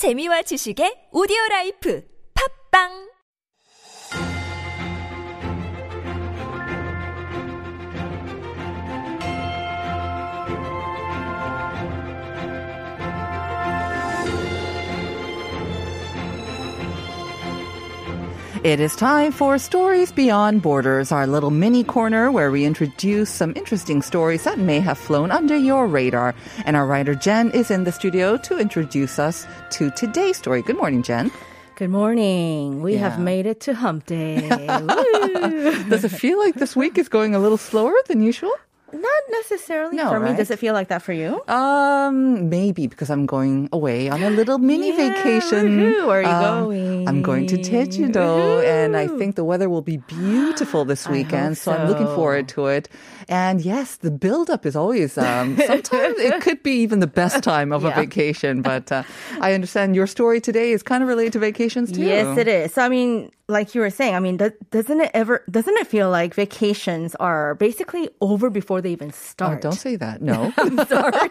재미와 지식의 오디오 라이프. 팝빵 It is time for Stories Beyond Borders, our little mini corner where we introduce some interesting stories that may have flown under your radar. And our writer Jen is in the studio to introduce us to today's story. Good morning, Jen. Good morning. We have made it to hump day. Woo. Does it feel like this week is going a little slower than usual? Not necessarily No, for me. Does it feel like that for you? Um, maybe because I'm going away on a little mini Yeah, vacation. woohoo. Where are you Um, going? I'm going to Jeju-do, and I think the weather will be beautiful this weekend. hope So. I'm looking forward to it. And yes, the build-up is always. Um, sometimes it could be even the best time of a vacation. But uh, I understand your story today is kind of related to vacations too. Yes, it is. So I mean, like you were saying, I mean, do- doesn't it ever doesn't it feel like vacations are basically over before they even Oh, start? don't say that. No. I'm sorry.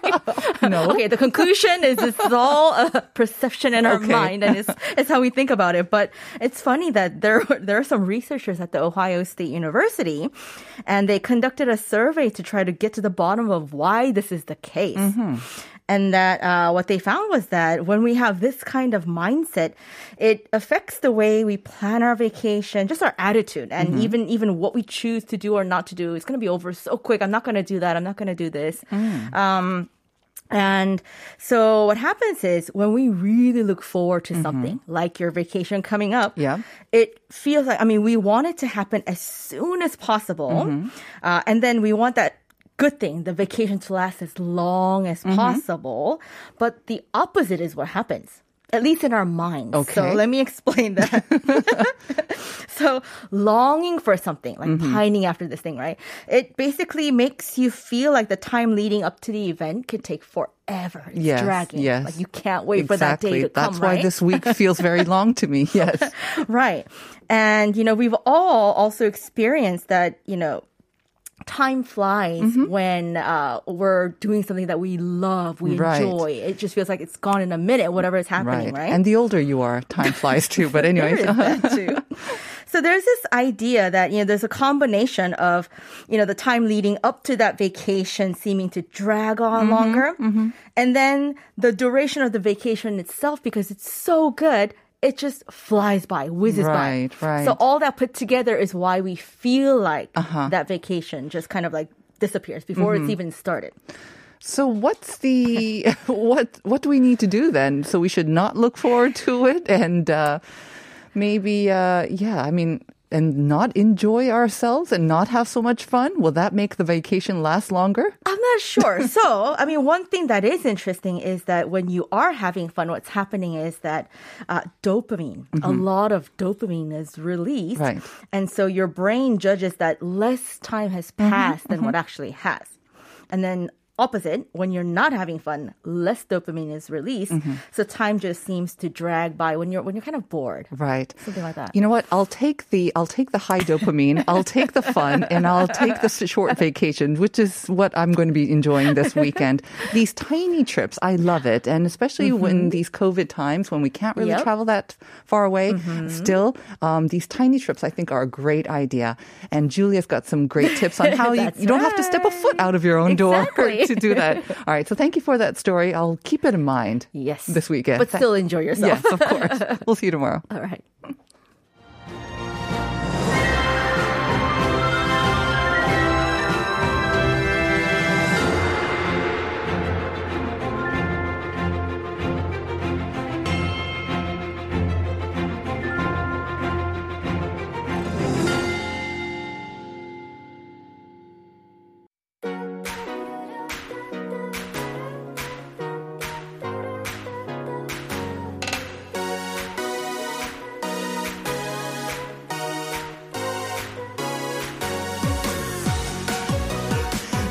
No. Okay, the conclusion is it's all a perception in our Okay. mind, and it's, it's how we think about it. But it's funny that there there are some researchers at the Ohio State University, and they conducted a survey to try to get to the bottom of why this is the case. Mm-hmm. And that uh, what they found was that when we have this kind of mindset, it affects the way we plan our vacation, just our attitude, and even even what we choose to do or not to do. It's going to be over so quick. I'm not going to do that. I'm not going to do this. Um, and so what happens is when we really look forward to something like your vacation coming up, Yeah. it feels like, I mean, we want it to happen as soon as possible. Uh, and then we want that good thing, the vacation to last as long as possible. But the opposite is what happens. At least in our minds. Okay. So let me explain that. so longing for something, like Mm-hmm. pining after this thing, right? It basically makes you feel like the time leading up to the event could take forever. It's Yes, dragging. yes. Like you can't wait exactly. for that day to. That's come, why right? this week feels very long to me. Yes. right. And, you know, we've all also experienced that, you know, time flies Mm-hmm. when uh, we're doing something that we love, we Right. enjoy. It just feels like it's gone in a minute, whatever is happening, right? And the older you are, time flies too. But anyways. too. So there's this idea that, you know, there's a combination of, you know, the time leading up to that vacation seeming to drag on Mm-hmm, longer. And then the duration of the vacation itself, because it's so good, it just flies by, whizzes Right, by. right. So all that put together is why we feel like Uh-huh. that vacation just kind of like disappears before Mm-hmm. it's even started. So what's the what what do we need to do then? So we should not look forward to it and uh maybe uh yeah, I mean and not enjoy ourselves and not have so much fun? Will that make the vacation last longer? I'm not sure. so, I mean, one thing that is interesting is that when you are having fun, what's happening is that uh, dopamine, a mm-hmm. lot of dopamine is released. Right. And so your brain judges that less time has mm-hmm. passed than what mm-hmm. actually has. And then opposite, when you're not having fun, less dopamine is released. So time just seems to drag by when you're when you're kind of bored. Right. Something like that. You know what? I'll take the I'll take the high dopamine. I'll take the fun, and I'll take the short vacation, which is what I'm going to be enjoying this weekend. These tiny trips, I love it, and especially when these COVID times when we can't really Mm-hmm. Yep. travel that far away. Still, um, these tiny trips I think are a great idea. And Julia's got some great tips on how you, you don't have to step a foot out of your own door Exactly. To do that. All right. So thank you for that story. I'll keep it in mind. Yes. This weekend. But still enjoy yourself. Yes, of course. We'll see you tomorrow. All right.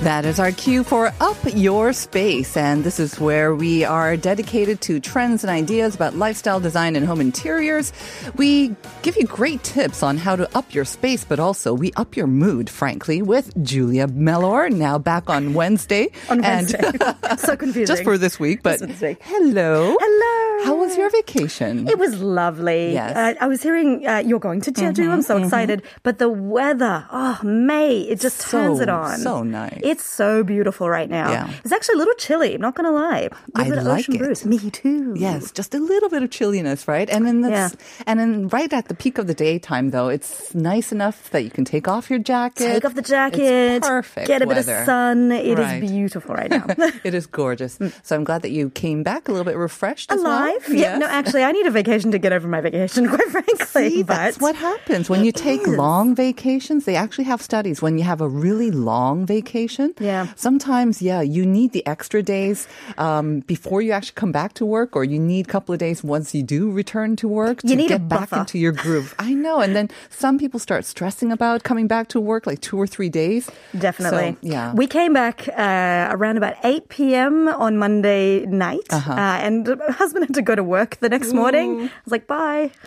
That is our cue for Up Your Space. And this is where we are dedicated to trends and ideas about lifestyle design and home interiors. We give you great tips on how to up your space, but also we up your mood, frankly, with Julia Mellor, now back on Wednesday. On Wednesday. so confusing. just for this week, but hello. Hello. How was your vacation? It was lovely. Yes. Uh, I was hearing uh, you're going to Jeju. I'm so excited. But the weather, oh, May, it just So, turns it on. It's so nice. It's so beautiful right now. Yeah. It's actually a little chilly. I'm not going to lie. A I little bit of like ocean it. breeze. Me too. Yes, just a little bit of chilliness, right? And then that's, and then right at the peak of the daytime, though, it's nice enough that you can take off your jacket. Take off the jacket. It's perfect. Get a bit of sun. It is Right. beautiful right now. it is gorgeous. So I'm glad that you came back a little bit refreshed as well. Alive? Yeah. No, actually, I need a vacation to get over my vacation, quite frankly. See, but that's what happens when you take is. long vacations. They actually have studies when you have a really long vacation. Yeah. Sometimes, yeah, you need the extra days um, before you actually come back to work, or you need a couple of days once you do return to work to You need a get back into your groove. I know. And then some people start stressing about coming back to work like two or three days. Definitely. So, yeah. We came back uh, around about 8 p.m. on Monday night, Uh-huh. uh, and my husband had to go to work the next morning. I was like, bye.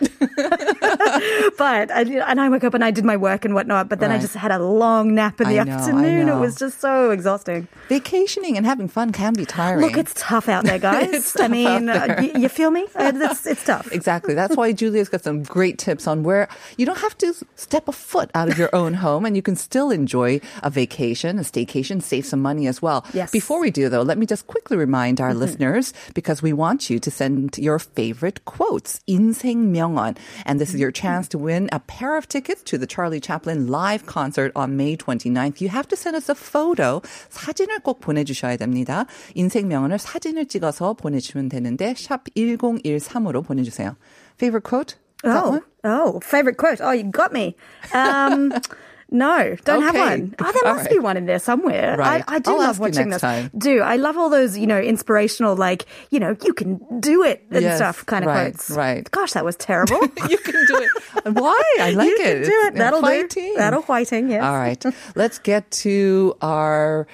but I, and I woke up and I did my work and whatnot, but then I just had a long nap in the I know, I afternoon. It was just so exhausting. Vacationing and having fun can be tiring. Look, it's tough out there, guys. I mean, uh, y- you feel me? Uh, It's, it's tough. Exactly. That's why Julia's got some great tips on where you don't have to step a foot out of your own home and you can still enjoy a vacation, a staycation, save some money as well. Yes. Before we do though, let me just quickly remind our listeners because we want you to send your favorite quotes, 인생 명언. And this is your chance to win a pair of tickets to the Charlie Chaplin live concert on May 29th. You have to send us a photo. 사진을 꼭 보내주셔야 됩니다. 인생 명언을 사진을 찍어서 보내주시면 되는데 샵 1013으로 보내주세요. Favorite quote? Is that Oh, one? oh, favorite quote. Oh, you got me. Um, no, don't have Okay. one. Oh, there All must right. be one in there somewhere. Right. I, I do I'll love watching this. time. Do I love all those you know inspirational like you know you can do it and Yes, stuff kind of right, quotes. right. Gosh, that was terrible. You can do it. Why? I like you it. can do it. That'll do. fighting. That'll fighting. Yes. All right. Let's get to our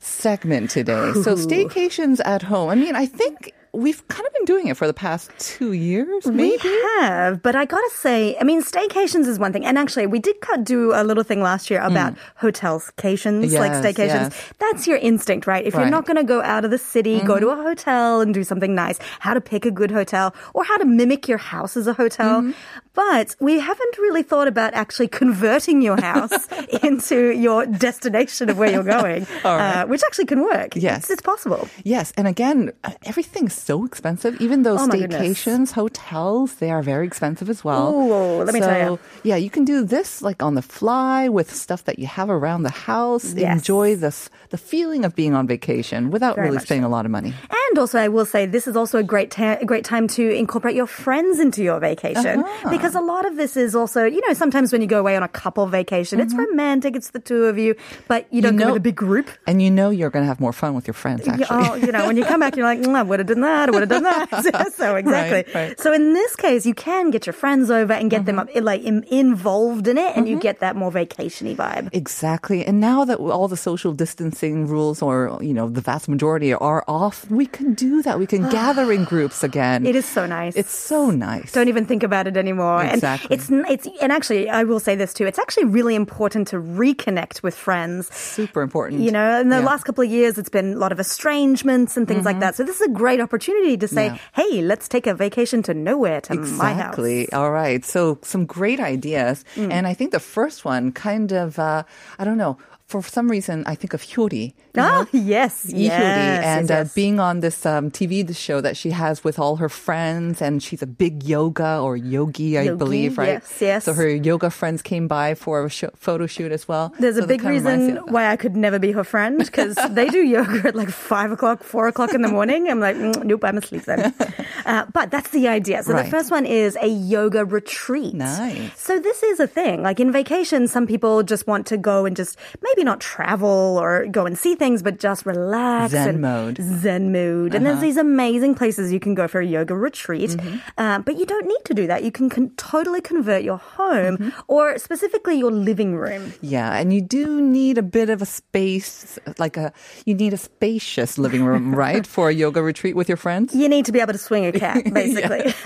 segment today. So staycations at home. I mean, I think we've kind of been doing it for the past two years, maybe. We have, but I gotta say, I mean, staycations is one thing, and actually, we did do a little thing last year about hotelscations, like Yes, staycations. yes. That's your instinct, right? If you're not gonna go out of the city, go to a hotel and do something nice. How to pick a good hotel, or how to mimic your house as a hotel. But we haven't really thought about actually converting your house into your destination of where you're going, All right. uh, which actually can work. Yes. it's, it's possible. Yes, and again, uh, everything's so expensive. Even though Oh staycations, hotels, they are very expensive as well. Ooh, let me so, tell you. Yeah, you can do this like on the fly with stuff that you have around the house. Yes. Enjoy this the feeling of being on vacation without Very really spending a lot of money. And also, I will say this is also a great ta- great time to incorporate your friends into your vacation Uh-huh. because a lot of this is also, you know, sometimes when you go away on a couple vacation, it's romantic, it's the two of you, but you don't go know- with a big group. And you know you're going to have more fun with your friends, actually. Oh, you know, when you come back, you're like, mm, I would have done that, I would have done that. so exactly. Right, right. So in this case, you can get your friends over and get them up, like in, involved in it, and you get that more vacationy vibe. Exactly. And now that all the social distancing rules or, you know, the vast majority are off, we can do that. We can gather in groups again. It is so nice. It's so nice. Don't even think about it anymore. Exactly. And it's it's and actually I will say this too. It's actually really important to reconnect with friends. Super important. You know, in the Yeah. Mm-hmm. last couple of years, it's been a lot of estrangements and things like that. So this is a great opportunity to say, Yeah. "Hey, let's take a vacation to nowhere to my house." Exactly. All right. So some great ideas. Mm. And I think the first one kind of, uh, I don't know, for some reason, I think of Hyori. Ah, know? yes, Lee yes, Hyori, and yes, Uh, being on this um, TV show that she has with all her friends, and she's a big yoga or yogi, I Yogi, believe, right? yes, yes. So her yoga friends came by for a sh- photo shoot as well. There's So a big kinda reminds me reason why I could never be her friend because they do yoga at like five o'clock, four o'clock in the morning. I'm like, mm, nope, I'm asleep then. Uh, but that's the idea. So Right. the first one is a yoga retreat. Nice. So this is a thing. Like in vacation, some people just want to go and just maybe not travel or go and see things, but just relax. Zen mode. Uh-huh. Zen mood. And there's these amazing places you can go for a yoga retreat. Mm-hmm. Uh, but you don't need to do that. You can con- totally convert your home Mm-hmm. or specifically your living room. Yeah, and you do need a bit of a space, like a you need a spacious living room, right, for a yoga retreat with your friends. You need to be able to swing a cat, basically.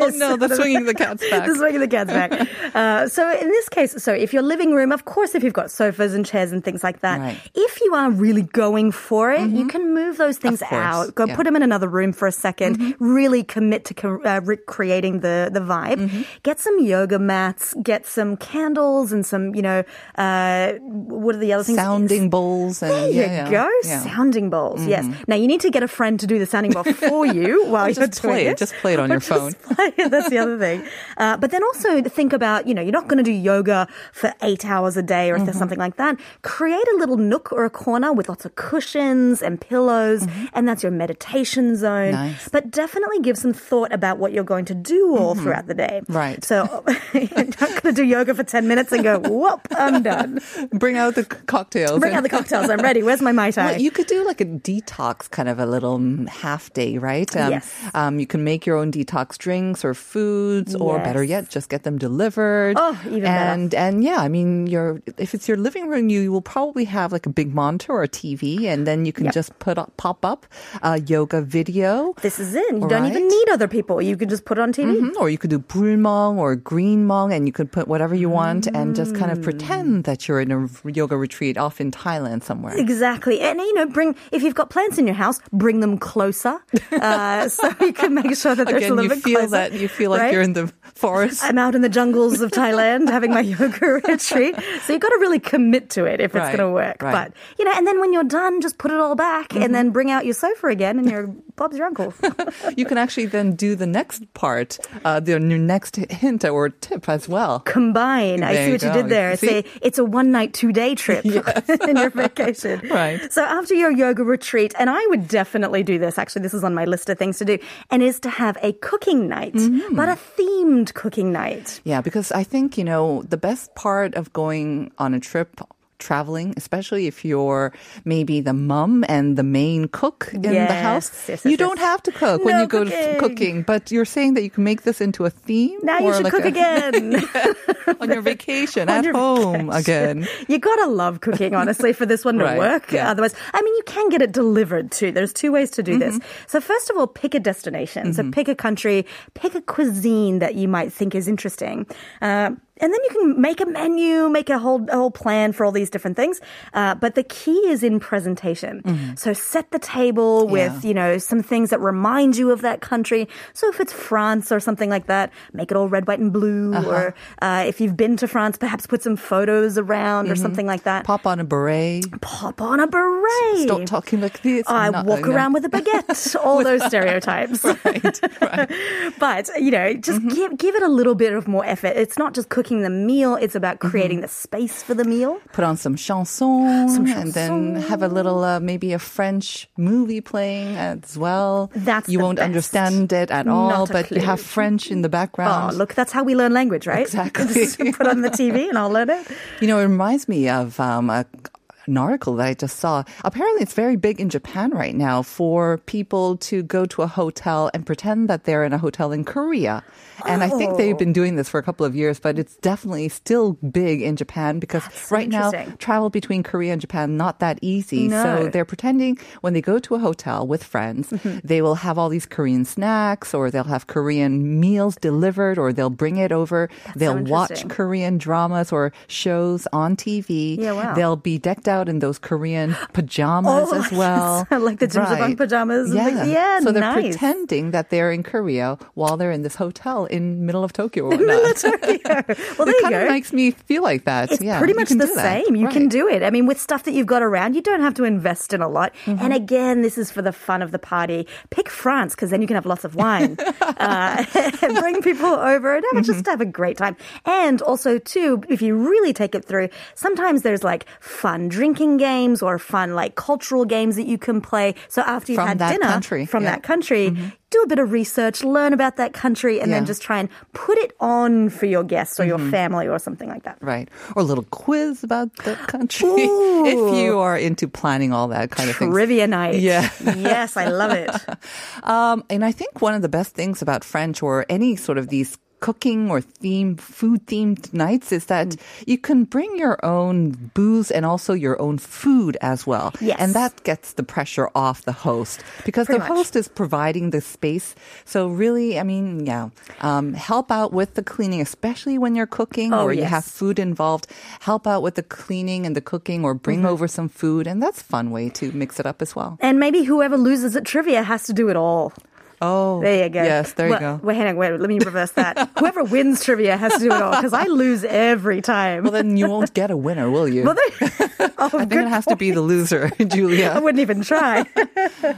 Oh no, the swinging the cat's back. the swinging the cat's back. Uh, so in this case, so if your living room, of course, if you've got sofas and chairs and things like that. Right. If you are really going for it, you can move those things out. Go yeah. put them in another room for a 2nd Really commit to co- uh, recreating the the vibe. Get some yoga mats. Get some candles and some you know uh, what are the other things? Sounding bowls and There you yeah, go, yeah. sounding bowls. Yes. Now you need to get a friend to do the sounding bowl for you while you're just doing play it. Just play it on Or your phone. That's the other thing. Uh, but then also think about you know you're not going to do yoga for eight hours a day or if Mm-hmm. something like that. Create a little nook or a corner with lots of cushions and pillows, and that's your meditation zone. Mm-hmm. Nice. But definitely give some thought about what you're going to do all throughout the day. Mm-hmm. Right. So you're not going to do yoga for ten minutes and go whoop, I'm done. Bring out the cocktails. Bring out the cocktails. I'm ready. Where's my mai tai? Well, you could do like a detox kind of a little mm, half day, right? Um, Yes. Um, you can make your own detox drinks or foods, or better yet, just get them delivered. Oh, even better. and and yeah, I mean, your if it's your living room, you will probably have like a big monitor or a TV, and then you can Yep. just put up, pop up a yoga video. This is it. You All don't even need other people. You can just put it on TV. Mhm, Or you could do bulmong or green mong, and you could put whatever you want, and just kind of Mm. pretend that you're in a yoga retreat off in Thailand somewhere. Exactly. And, you know, bring, if you've got plants in your house, bring them closer. Uh, so you can make sure that there's a Again, little you bit feel closer, that you feel like right? you're in the forest. I'm out in the jungles of Thailand having my yoga retreat. So you've got to really commit to it if it's going to work. right. But, you know, and then when you're done, just put it all back and then bring out your sofa again and your Bob's your uncle. you can actually then do the next part, uh, the your next hint or tip as well. Combine. I see you what you did there. See? Say it's a one night, two day trip in your vacation. Right. So after your yoga retreat, and I would definitely do this. Actually, this is on my list of things to do, and is to have a cooking night, Mm-hmm. but a themed cooking night. Yeah, because I think, you know, the best part of going on a trip traveling, especially if you're maybe the mum and the main cook in the house, yes, you yes, don't have to cook when No you go to cooking. But you're saying that you can make this into a theme? Now you should like cook a- again. on your vacation On at your home vacation. again. You gotta love cooking, honestly, for this one to Right, work. yeah. Otherwise, I mean, you can get it delivered too. There's two ways to do this. Mm-hmm. So first of all, pick a destination. So pick a country, pick a cuisine that you might think is interesting. Uh, and then you can make a menu, make a whole a whole plan for all these different things. Uh, but the key is in presentation. So set the table with Mm-hmm. Yeah. you know some things that remind you of that country. So if it's France or something like that, make it all red, white, and blue. Uh-huh. Or uh, if you've been to France, perhaps put some photos around or something like that. Pop on a beret. Pop on a beret. Stop talking like this. I walk around with a baguette. All those stereotypes. right, right. But, you know, just Mm-hmm. give, give it a little bit of more effort. It's not just cooking the meal, it's about Mm-hmm. creating the space for the meal. Put on some chansons, Some and then have a little, uh, maybe a French movie playing as well. That's you won't best. understand it at all, but you have French in the background. Oh, look, that's how we learn language, right? Exactly. Just put on the TV and I'll learn it. You know, it reminds me of um, a, an article that I just saw. Apparently, it's very big in Japan right now for people to go to a hotel and pretend that they're in a hotel in Korea. And I think they've Oh. been doing this for a couple of years, but it's definitely still big in Japan because so right now travel between Korea and Japan not that easy. No. So they're pretending when they go to a hotel with friends, Mm-hmm. they will have all these Korean snacks or they'll have Korean meals delivered or they'll bring it over. they'll watch. Korean dramas or shows on TV. Yeah, wow. They'll be decked out in those Korean pajamas Oh, as well. like the jjimjilbang pajamas Yeah. things. Yeah, so they're nice. pretending that they're in Korea while they're in this hotel in middle of Tokyo. Or whatnot. Well, there it you kind go. of makes me feel like that. It's yeah, pretty much the same. You can do it. I mean, with stuff that you've got around, you don't have to invest in a lot. Mm-hmm. And again, this is for the fun of the party. Pick France because then you can have lots of wine. uh, and bring people over and have, Mm-hmm. just have a great time. And also, too, if you really take it through, sometimes there's like fun drinking games or fun like cultural games that you can play. So after you've From had that dinner country, from yeah. that country, do a bit of research, learn about that country, and then just try and put it on for your guests or your Mm-hmm. family or something like that. Right. Or a little quiz about the country. Ooh. if you are into planning all that kind of thing. Trivia night. Yeah. yes, I love it. Um, and I think one of the best things about French or any sort of these cooking or theme food themed nights is that you can bring your own booze and also your own food as well. Yes. And that gets the pressure off the host because Pretty the much. host is providing the space. So really, I mean, yeah, um, help out with the cleaning, especially when you're cooking Oh, or you have food involved. Help out with the cleaning and the cooking or bring Mm-hmm. over some food. And that's a fun way to mix it up as well. And maybe whoever loses at trivia has to do it all. Oh, There you go. Yes, there you Well, go. Wait, hang on, wait, let me reverse that. whoever wins trivia has to do it all because I lose every time. Well, then you won't get a winner, will you? Well, there- oh, I think it has to be the loser, Julia. I wouldn't even try.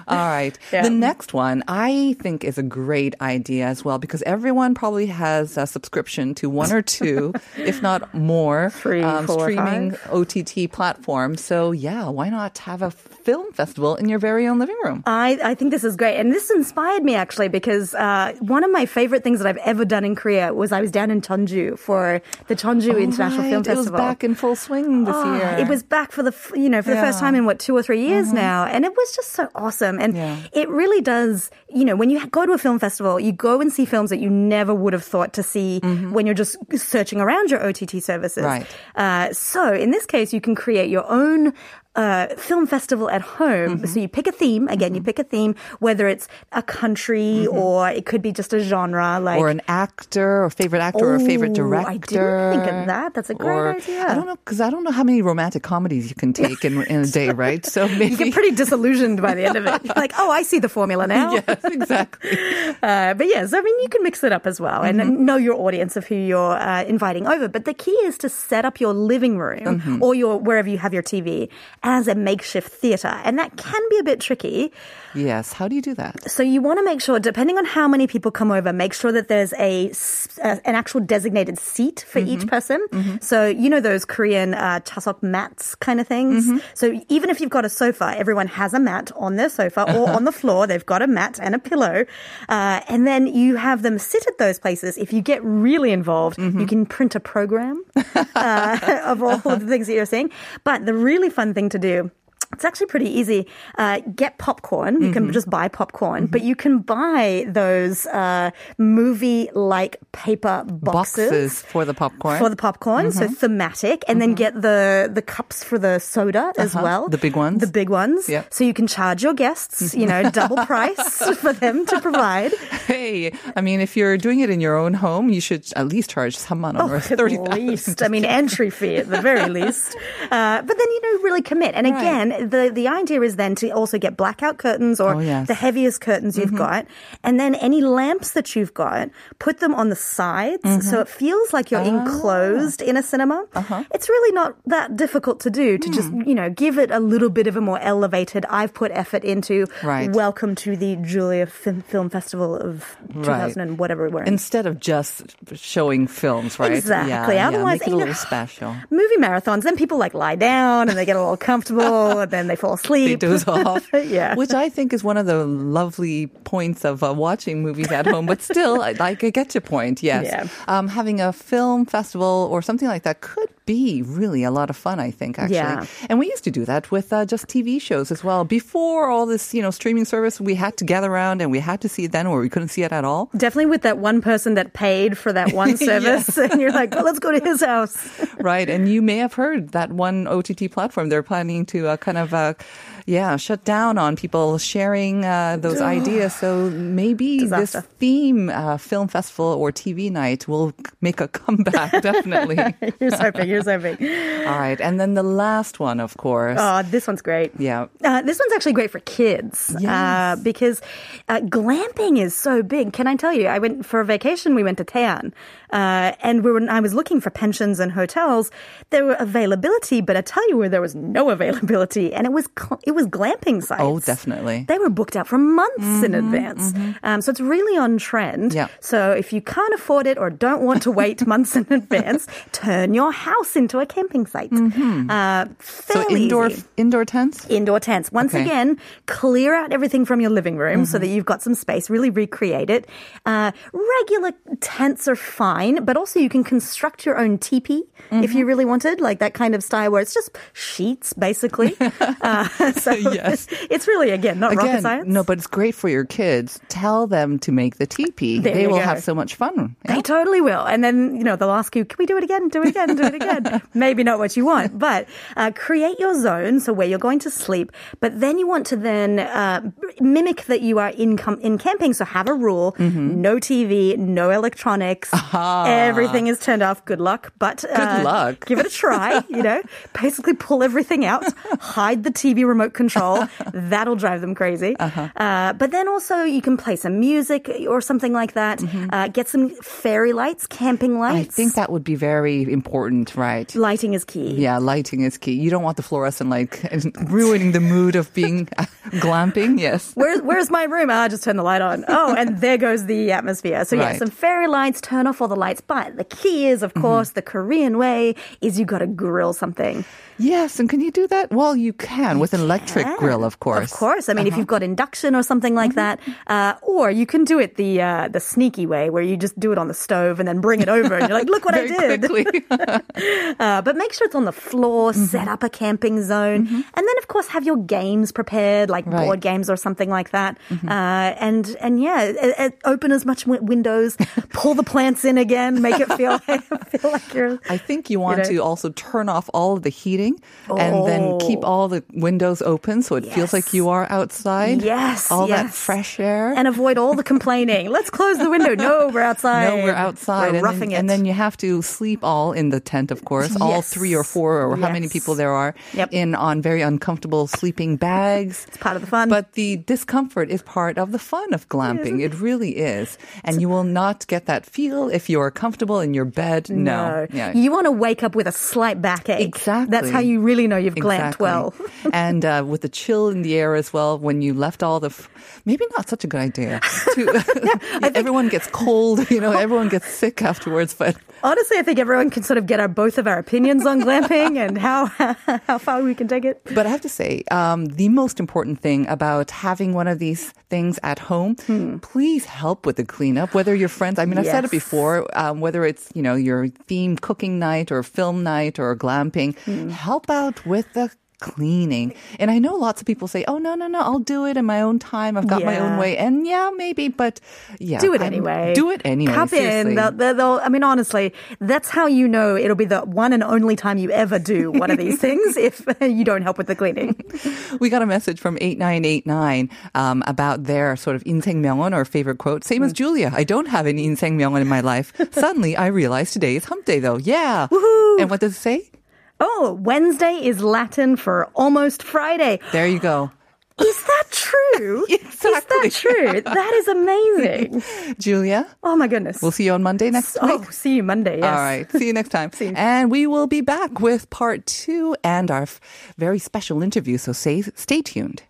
All right. Yeah. The next one I think is a great idea as well because everyone probably has a subscription to one or two, if not more, Three, um, four, streaming five. OTT platforms. So yeah, why not have a film festival in your very own living room? I, I think this is great. And this inspired me actually because uh, one of my favorite things that I've ever done in Korea was I was down in Jeonju for the Jeonju International Right, Film It was back in full swing this Ah, year. It was back for the you know for the first time in what two or three years now, and it was just so awesome. And Yeah. it really does. You know, when you go to a film festival, you go and see films that you never would have thought to see when you're just searching around your OTT services. Right. Uh, so in this case, you can create your own. Uh, film festival at home. Mm-hmm. So you pick a theme. Again, you pick a theme, whether it's a country or it could be just a genre, like Mm-hmm. or an actor, or favorite actor, or favorite Oh, director. I didn't think of that. That's a great or, idea. I don't know because I don't know how many romantic comedies you can take in, in a day, right? So maybe you get pretty disillusioned by the end of it. Like, oh, I see the formula now. yes, exactly. Uh, but yes, I mean, you can mix it up as well and Mm-hmm. know your audience of who you're uh, inviting over. But the key is to set up your living room Mm-hmm. or your wherever you have your TV as a makeshift theater, and that can be a bit tricky. Yes. How do you do that? So you want to make sure, depending on how many people come over, make sure that there's a uh, an actual designated seat for Mm-hmm. each person. So you know those Korean uh, chasok mats kind of things. Mm-hmm. So even if you've got a sofa, everyone has a mat on their sofa or Uh-huh. on the floor. They've got a mat and a pillow, uh, and then you have them sit at those places. If you get really involved, Mm-hmm. you can print a program uh, of all of the things that you're seeing. But the really fun thing to do. It's actually pretty easy. Uh, get popcorn. You Mm-hmm. can just buy popcorn, but you can buy those uh, movie-like paper boxes, Boxes for the popcorn. for the popcorn. So thematic, and then get the the cups for the soda as Uh-huh. well. The big ones. The big ones. Yep. So you can charge your guests, you know, double price for them to provide. Hey, I mean, if you're doing it in your own home, you should at least charge someone or Oh, at least. I mean, entry fee at the very least. Uh, but then, you know, really commit. And again, the, the idea is then to also get blackout curtains or Oh, yes. the heaviest curtains you've mm-hmm. got. And then any lamps that you've got, put them on the sides mm-hmm. so it feels like you're ah. enclosed in a cinema. Uh-huh. It's really not that difficult to do to just, hmm. you know, give it a little bit of a more elevated, I've put effort into Right. welcome to the Julia Film, Film Festival of 2000 and whatever we're in. Instead of just showing films, right? Exactly. Yeah, Otherwise, yeah, make it a you know, little special. movie marathons, then people like lie down and they get a little comfortable and then they fall asleep. They doze off. yeah. Which I think is one of the lovely points of uh, watching movies at home. But still, I- like, I get your point. Yes. Yeah. Um, having a film festival or something like that could be really a lot of fun, I think, actually. Yeah. And we used to do that with uh, just TV shows as well. Before all this, you know, streaming service, we had to gather around and we had to see it then or we couldn't see it at all. Definitely with that one person that paid for that one service. And you're like, well, let's go to his house. right. And you may have heard that one OTT platform, they're planning to uh, kind of, uh, yeah, shut down on people sharing uh, those ideas. So maybe Disaster. this theme uh, film festival or TV night will make a comeback, definitely. Here's hoping, here's hoping. All right. And then the last one, of course. Oh, this one's great. yeah. Uh, this one's actually great for kids uh, Yes. because uh, glamping is so big. Can I tell you? I went for a vacation. We went to Taean, uh, and we were. I was looking for pensions and hotels. There were availability, but I tell you where there was no availability, and it was cl- it was glamping sites. Oh, definitely. They were booked out for months in advance. Um, so it's really on trend. Yeah. So if you can't afford it or don't want to wait months in advance, turn your house into a camping site. Uh, So indoor easy. indoor tents. Indoor tents. Once Okay. again, clear out everything from your living room so that you've got some space. Really recreate it. Uh, regular tents are fine, but also you can construct your own teepee if you really wanted, like that kind of style where it's just sheets, basically. uh, so Yes. it's really again not rocket science. no, but it's great for your kids. Tell them to make the teepee. There they will go. have so much fun. They totally will. And then, you know, they'll ask you, can we do it again? Do it again? Do it again? Maybe not what you want, but uh, create your zone, so where you're going to sleep. But then you want to then uh, mimic that you are in, com- in camping. So have a rule Mm-hmm. no TV, no electronics. Everything is turned off. Good luck. But uh, luck. give it a try, you know, basically pull everything out, hide the TV remote control. That'll drive them crazy. Uh-huh. Uh, but then also you can play some music or something like that. Uh, get some fairy lights, camping Mm-hmm. I think that would be very important, right? lighting is key. Yeah, lighting is key. You don't want the fluorescent light ruining the mood of being glamping. Yes. Where's where's my room? Ah, just turn the light on. Oh, and there goes the atmosphere. So yeah, Right. some fairy lights, turn off all the lights. But the key is, of course, the Korean way is you got to grill something. Yes, and can you do that? Well, you can with an electric Yeah, grill, of course. Of course. I mean, if you've got induction or something like that, uh, or you can do it the uh, the sneaky way, where you just do it on the stove and then bring it over, and you're like, "Look what I did." Uh, but make sure it's on the floor. Mm-hmm. Set up a camping zone, and then of course have your games prepared, like Right. Mm-hmm. board games or something like that. Uh, and and yeah, open as much windows, pull the plants in again, make it feel feel like you're. I think you want know? to also turn off all of the heating and then keep Oh. all the windows open so it feels like you are outside. Yes, All that fresh air. and avoid all the complaining. Let's close the window. No, we're outside. no, we're outside. We're and, roughing then, it. and then you have to sleep all in the tent, of course. All three or four or how many people there are Yep. in on very uncomfortable sleeping bags. it's part of the fun. But the discomfort is part of the fun of glamping. It really is. And you will not get that feel if you're comfortable in your bed. No. Yeah. You want to wake up with a slight backache. Exactly. That's how you really know you've glamped Exactly. well. and uh, with the chill in the air as well, when you left all the, f- maybe not such a good idea. To, everyone gets cold, you know, everyone gets sick afterwards. But Honestly, I think everyone can sort of get our both of our opinions on glamping and how how far we can take it. but I have to say, um, the most important thing about having one of these things at home, please help with the cleanup. Whether your friends, I mean, I've said it before, um, whether it's you know your theme cooking night or film night or glamping, help out with the cleaning. And I know lots of people say, "Oh no, no, no, I'll do it in my own time. I've got my own Yeah. way." And yeah, maybe, but yeah, Do it I'm- anyway. Do it anyway. Come seriously. in. They'll, they'll, they'll- I mean, honestly, that's how you know it'll be the one and only time you ever do one of these things if you don't help with the cleaning. We got a message from 8989 um, about their sort of 인생 명언 or favorite quote. Same as Hmm. Julia. I don't have any 인생 명언 in my life. Suddenly I realized today is hump day though. Yeah. And what does it say? Oh, Wednesday is Latin for almost Friday. There you go. Is that true? Exactly. Is that true? That is amazing. Julia, Oh my goodness. we'll see you on Monday next oh, week. Oh, see you Monday. Yes. All right. See you next time. See you. And we will be back with part two and our very special interview. So stay, stay tuned.